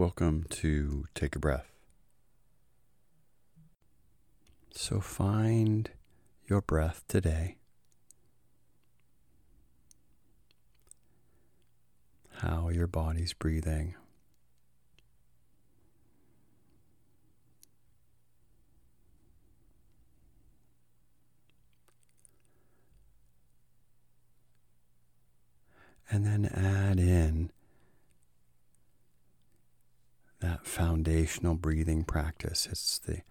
Welcome to Take a Breath. So find your breath today. How your body's breathing. And then add in that foundational breathing practice. It's the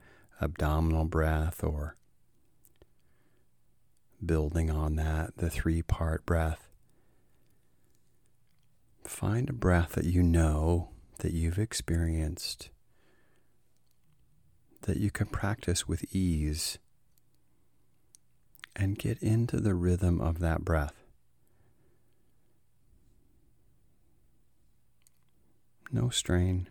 abdominal breath or building on that, the three part breath. Find a breath that you know, that you've experienced, that you can practice with ease, and get into the rhythm of that breath. No strain.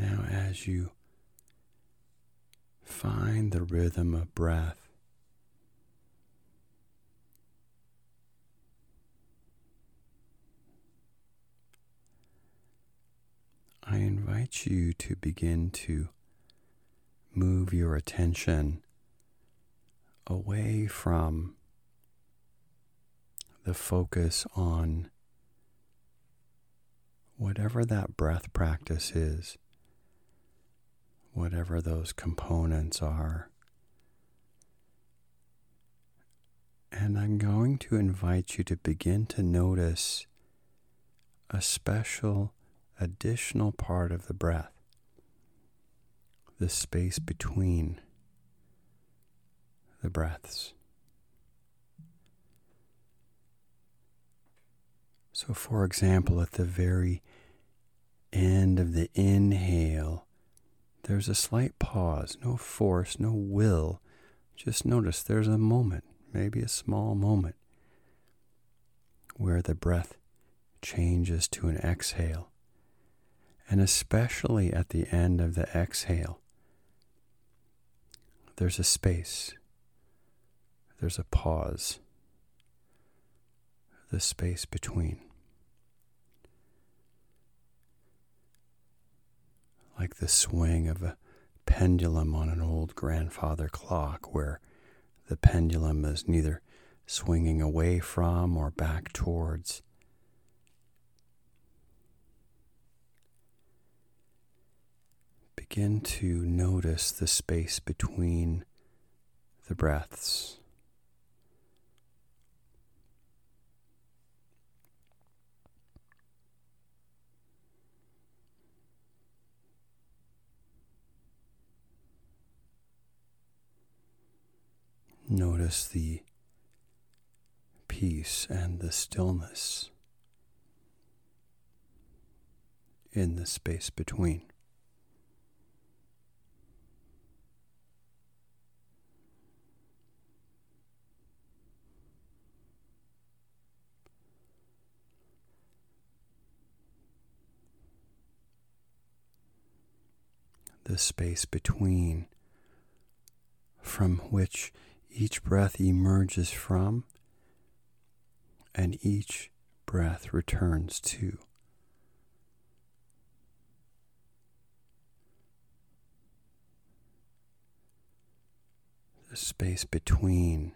Now, as you find the rhythm of breath, I invite you to begin to move your attention away from the focus on whatever that breath practice is whatever those components are. And I'm going to invite you to begin to notice a special additional part of the breath, the space between the breaths. So, for example, at the very end of the inhale, there's a slight pause, no force, no will. Just notice there's a moment, maybe a small moment, where the breath changes to an exhale. And especially at the end of the exhale, there's a space, there's a pause, the space between. Like the swing of a pendulum on an old grandfather clock, where the pendulum is neither swinging away from or back towards. Begin to notice the space between the breaths. Notice the peace and the stillness in the space between. The space between from which each breath emerges from, and each breath returns to. The space between,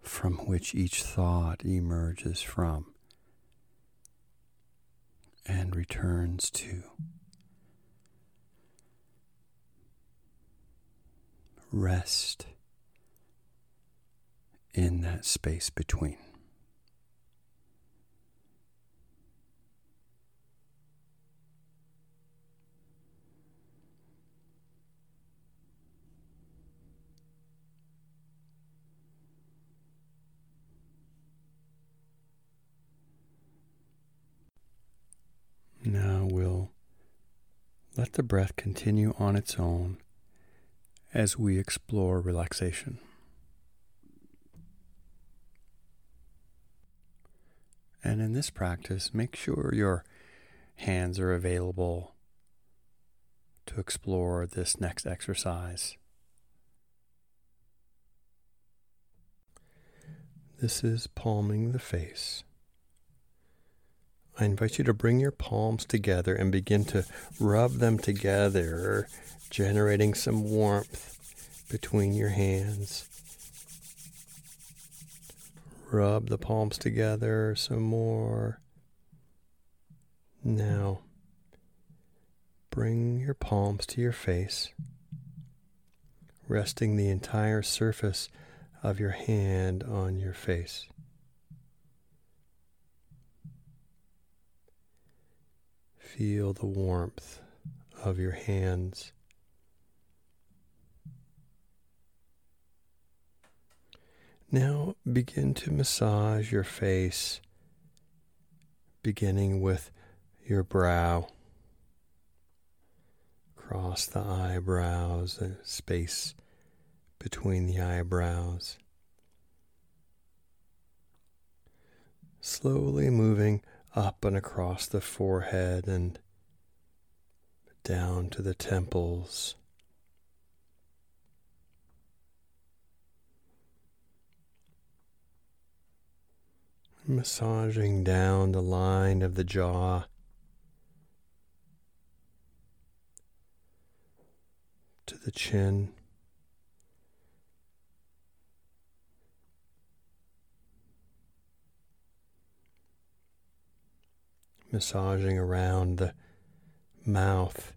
from which each thought emerges from and returns to. Rest in that space between. Now we'll Let the breath continue on its own as we explore relaxation. And in this practice, make sure your hands are available to explore this next exercise. This is palming the face. I invite you to bring your palms together and begin to rub them together, generating some warmth between your hands. Rub the palms together some more. Now, bring your palms to your face, resting the entire surface of your hand on your face. Feel the warmth of your hands. Now begin to massage your face, beginning with your brow. Cross the eyebrows, the space between the eyebrows. Slowly moving up and across the forehead and down to the temples. Massaging down the line of the jaw. To the chin. massaging around the mouth.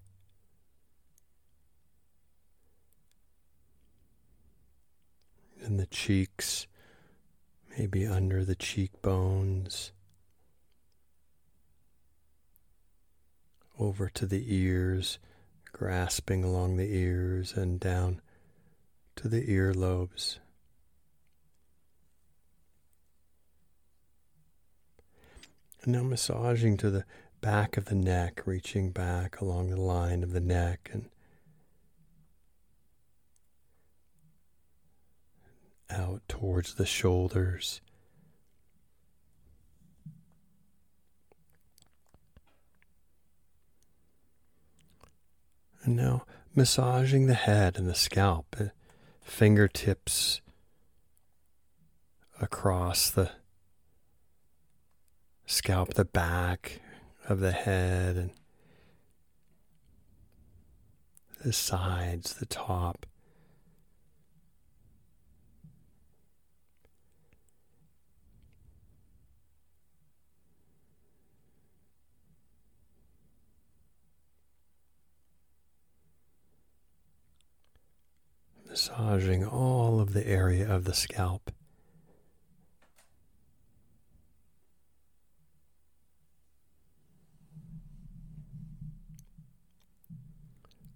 And the cheeks, maybe under the cheekbones, over to the ears, grasping along the ears and down to the earlobes. And now massaging to the back of the neck, reaching back along the line of the neck and out towards the shoulders. And now massaging the head and the scalp, uh, fingertips across the scalp the back of the head and the sides, the top. Massaging all of the area of the scalp.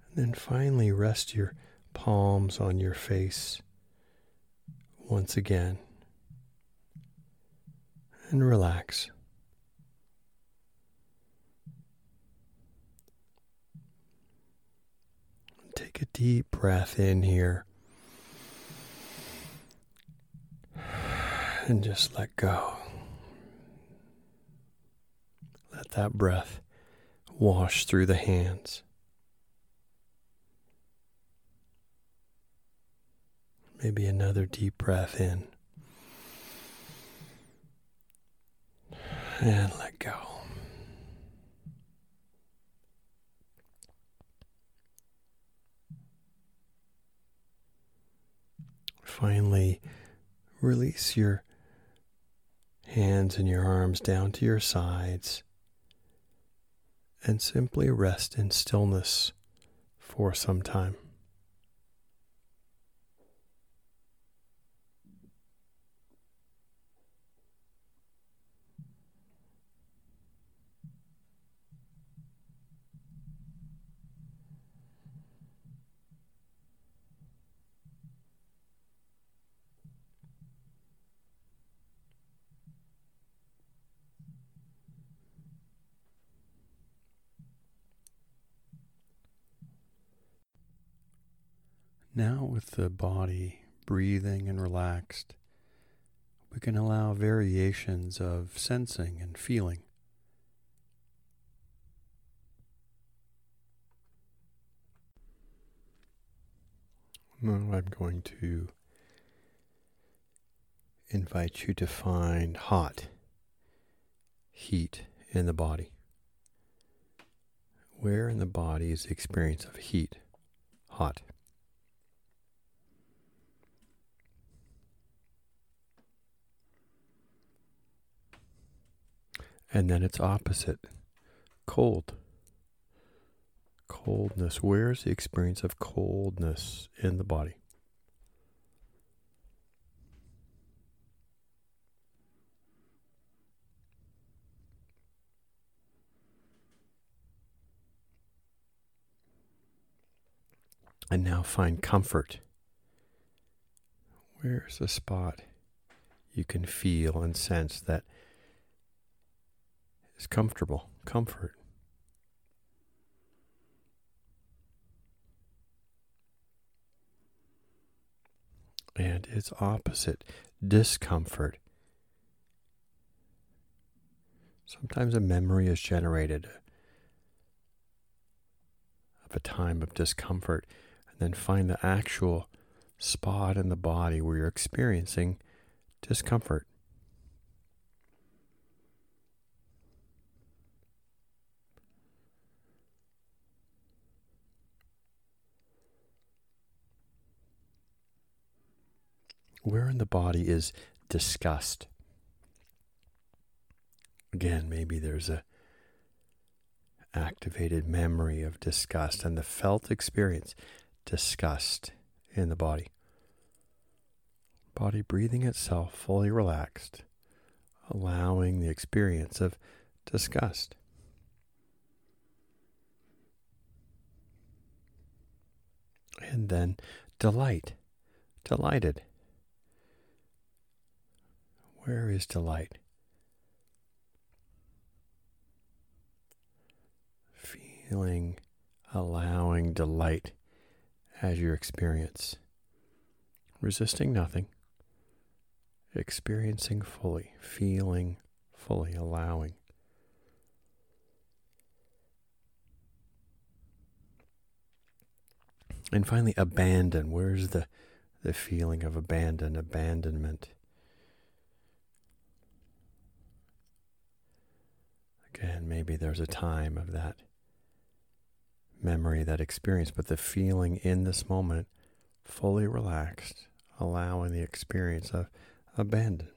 And then finally rest your palms on your face once again and relax. Take a deep breath in here and just let go. Let that breath wash through the hands. Maybe another deep breath in. And let go. Finally, release your hands and your arms down to your sides and simply rest in stillness for some time. Now, with the body breathing and relaxed, we can allow variations of sensing and feeling. Now I'm going to invite you to find hot heat in the body. Where in the body is the experience of heat? Hot. And then its opposite cold. Coldness. Where's the experience of coldness in the body? And now find comfort. Where's the spot you can feel and sense that is comfortable? Comfort. And its opposite, discomfort. Sometimes a memory is generated of a time of discomfort and then find the actual spot in the body where you're experiencing discomfort. Where in the body is disgust? Again, maybe there's a activated memory of disgust and the felt experience disgust in the body. Body breathing itself fully relaxed, allowing the experience of disgust. And then delight, delighted. Where is delight? Feeling, allowing delight as your experience. Resisting nothing, experiencing fully, feeling fully, allowing. And finally, abandon. Where's the, the feeling of abandon, abandonment? Again, maybe there's a time of that memory, that experience, but the feeling in this moment, fully relaxed, allowing the experience of abandon.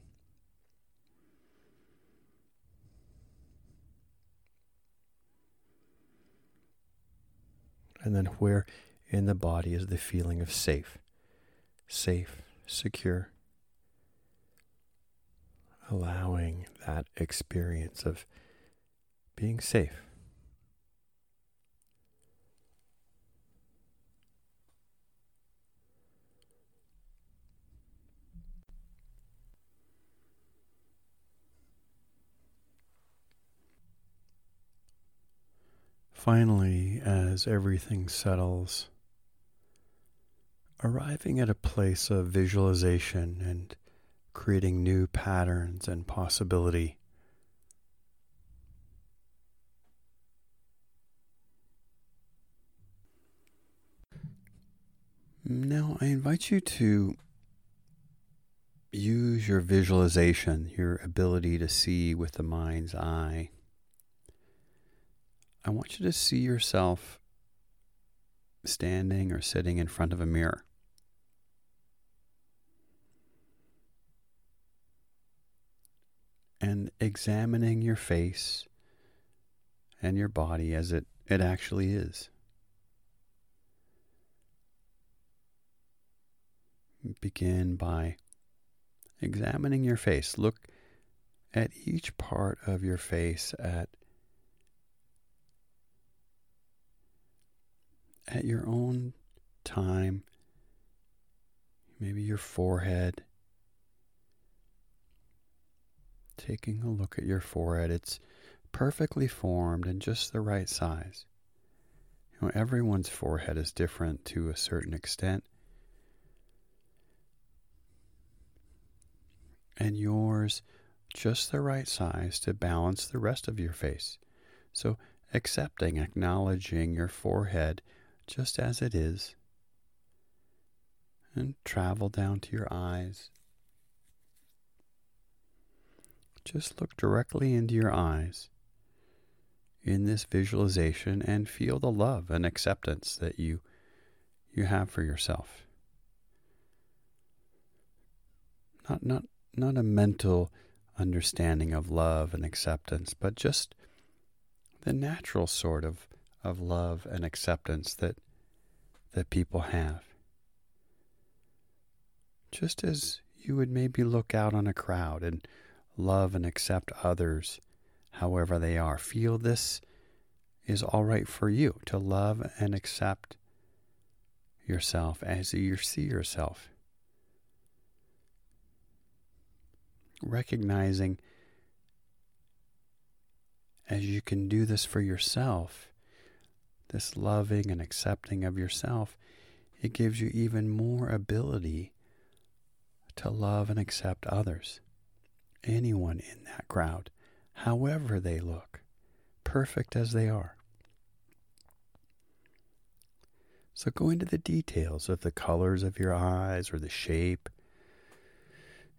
And then where in the body is the feeling of safe, safe, secure, allowing that experience of being safe. Finally, as everything settles, arriving at a place of visualization and creating new patterns and possibility. Now, I invite you to use your visualization, your ability to see with the mind's eye I want you to see yourself standing or sitting in front of a mirror. And examining your face and your body as it, it actually is. Begin by examining your face. Look at each part of your face at at your own time, maybe your forehead, taking a look at your forehead. It's perfectly formed and just the right size. You know, everyone's forehead is different to a certain extent. And yours just the right size to balance the rest of your face. So, accepting, acknowledging your forehead just as it is, and travel down to your eyes. Just look directly into your eyes in this visualization and feel the love and acceptance that you you have for yourself. Not not not a mental understanding of love and acceptance, but just the natural sort of, of love and acceptance that that people have. Just as you would maybe look out on a crowd and love and accept others however they are. Feel this is all right for you to love and accept yourself as you see yourself. Recognizing as you can do this for yourself, this loving and accepting of yourself, it gives you even more ability to love and accept others, anyone in that crowd however they look, perfect as they are. So go into the details of the colors of your eyes or the shape.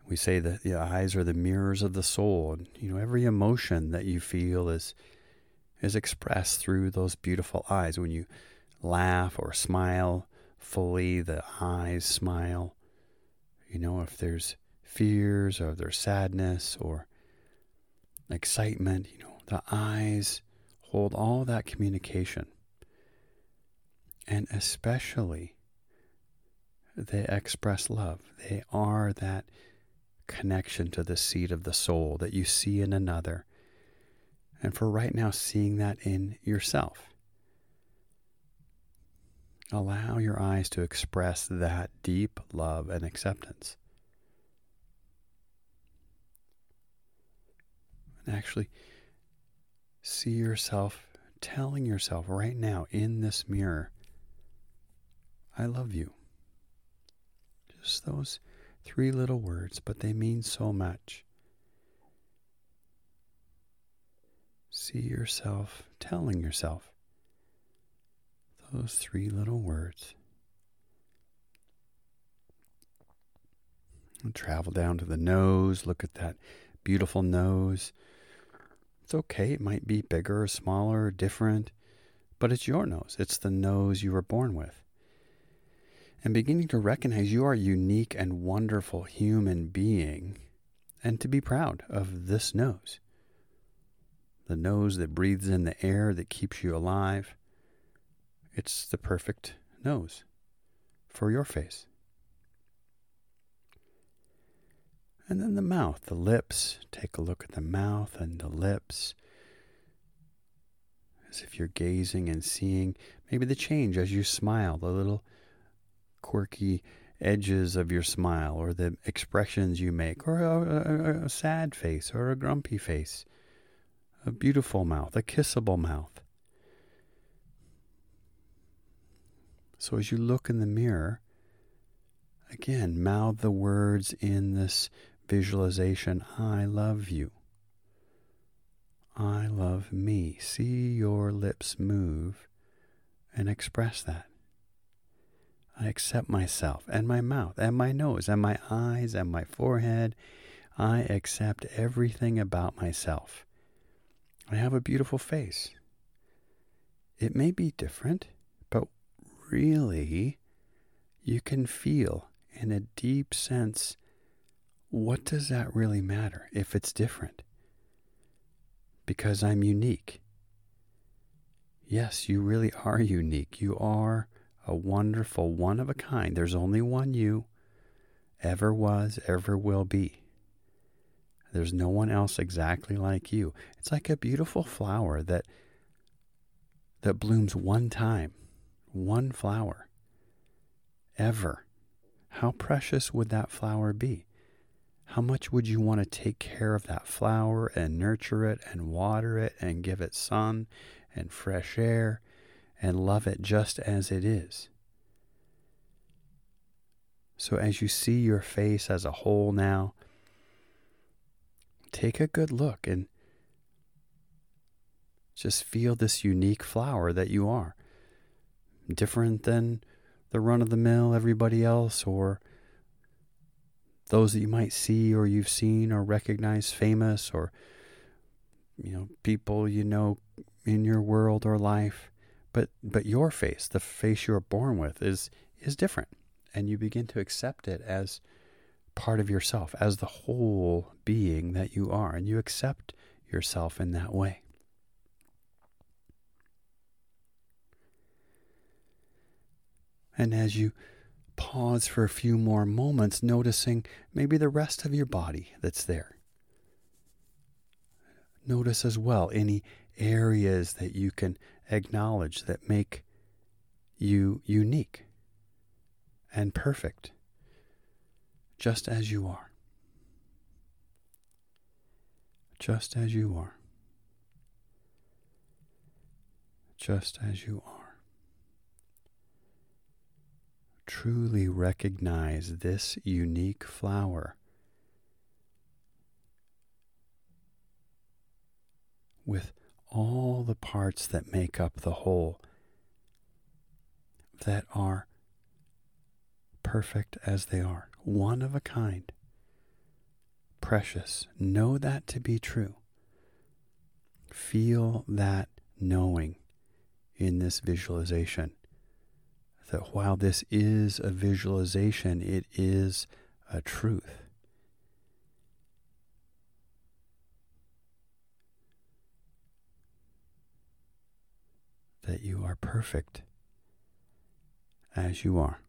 We say that the eyes are the mirrors of the soul, and you know every emotion that you feel is is expressed through those beautiful eyes. When you laugh or smile fully, the eyes smile. You know if there's fears or there's sadness or excitement, you know, the eyes hold all that communication. And especially, they express love. They are that connection to the seat of the soul that you see in another. And for right now, seeing that in yourself. Allow your eyes to express that deep love and acceptance. and actually see yourself telling yourself right now in this mirror, I love you. Just those three little words, but they mean so much. See yourself telling yourself those three little words. And travel down to the nose, look at that beautiful nose. It's okay. It might be bigger or smaller or different, but it's your nose. It's the nose you were born with. And beginning to recognize you are a unique and wonderful human being, and to be proud of this nose. The nose that breathes in the air that keeps you alive. It's the perfect nose for your face. And then the mouth, the lips. Take a look at the mouth and the lips. As if you're gazing and seeing maybe the change as you smile, the little quirky edges of your smile, or the expressions you make, or a, a, a sad face, or a grumpy face, a beautiful mouth, a kissable mouth. So as you look in the mirror, again, mouth the words in this visualization I love you. I love me. See your lips move and express that. I accept myself and my mouth and my nose and my eyes and my forehead. I accept everything about myself. I have a beautiful face. It may be different, but really, you can feel in a deep sense what does that really matter if it's different? Because I'm unique. Yes, you really are unique. You are a wonderful one of a kind. There's only one you, ever was, ever will be. There's no one else exactly like you. It's like a beautiful flower that that blooms one time, one flower, ever. How precious would that flower be? how much would you want to take care of that flower and nurture it and water it and give it sun and fresh air and love it just as it is? So, as you see your face as a whole now, take a good look and just feel this unique flower that you are. Different than the run of the mill, everybody else, or those that you might see or you've seen or recognize famous or you know people you know in your world or life but but your face the face you're born with is is different. And you begin to accept it as part of yourself as the whole being that you are. And you accept yourself in that way. And as you pause for a few more moments noticing maybe the rest of your body that's there. Notice as well any areas that you can acknowledge that make you unique and perfect, just as you are. Just as you are. Just as you are. Truly recognize this unique flower with all the parts that make up the whole that are perfect as they are, one of a kind, precious. Know that to be true. Feel that knowing in this visualization that while this is a visualization, it is a truth. That you are perfect as you are.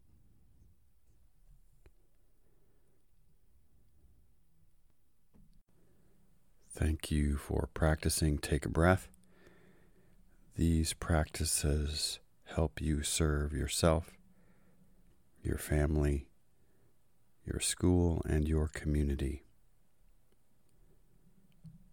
Thank you for practicing Take a Breath. These practices help you serve yourself, your family, your school, and your community.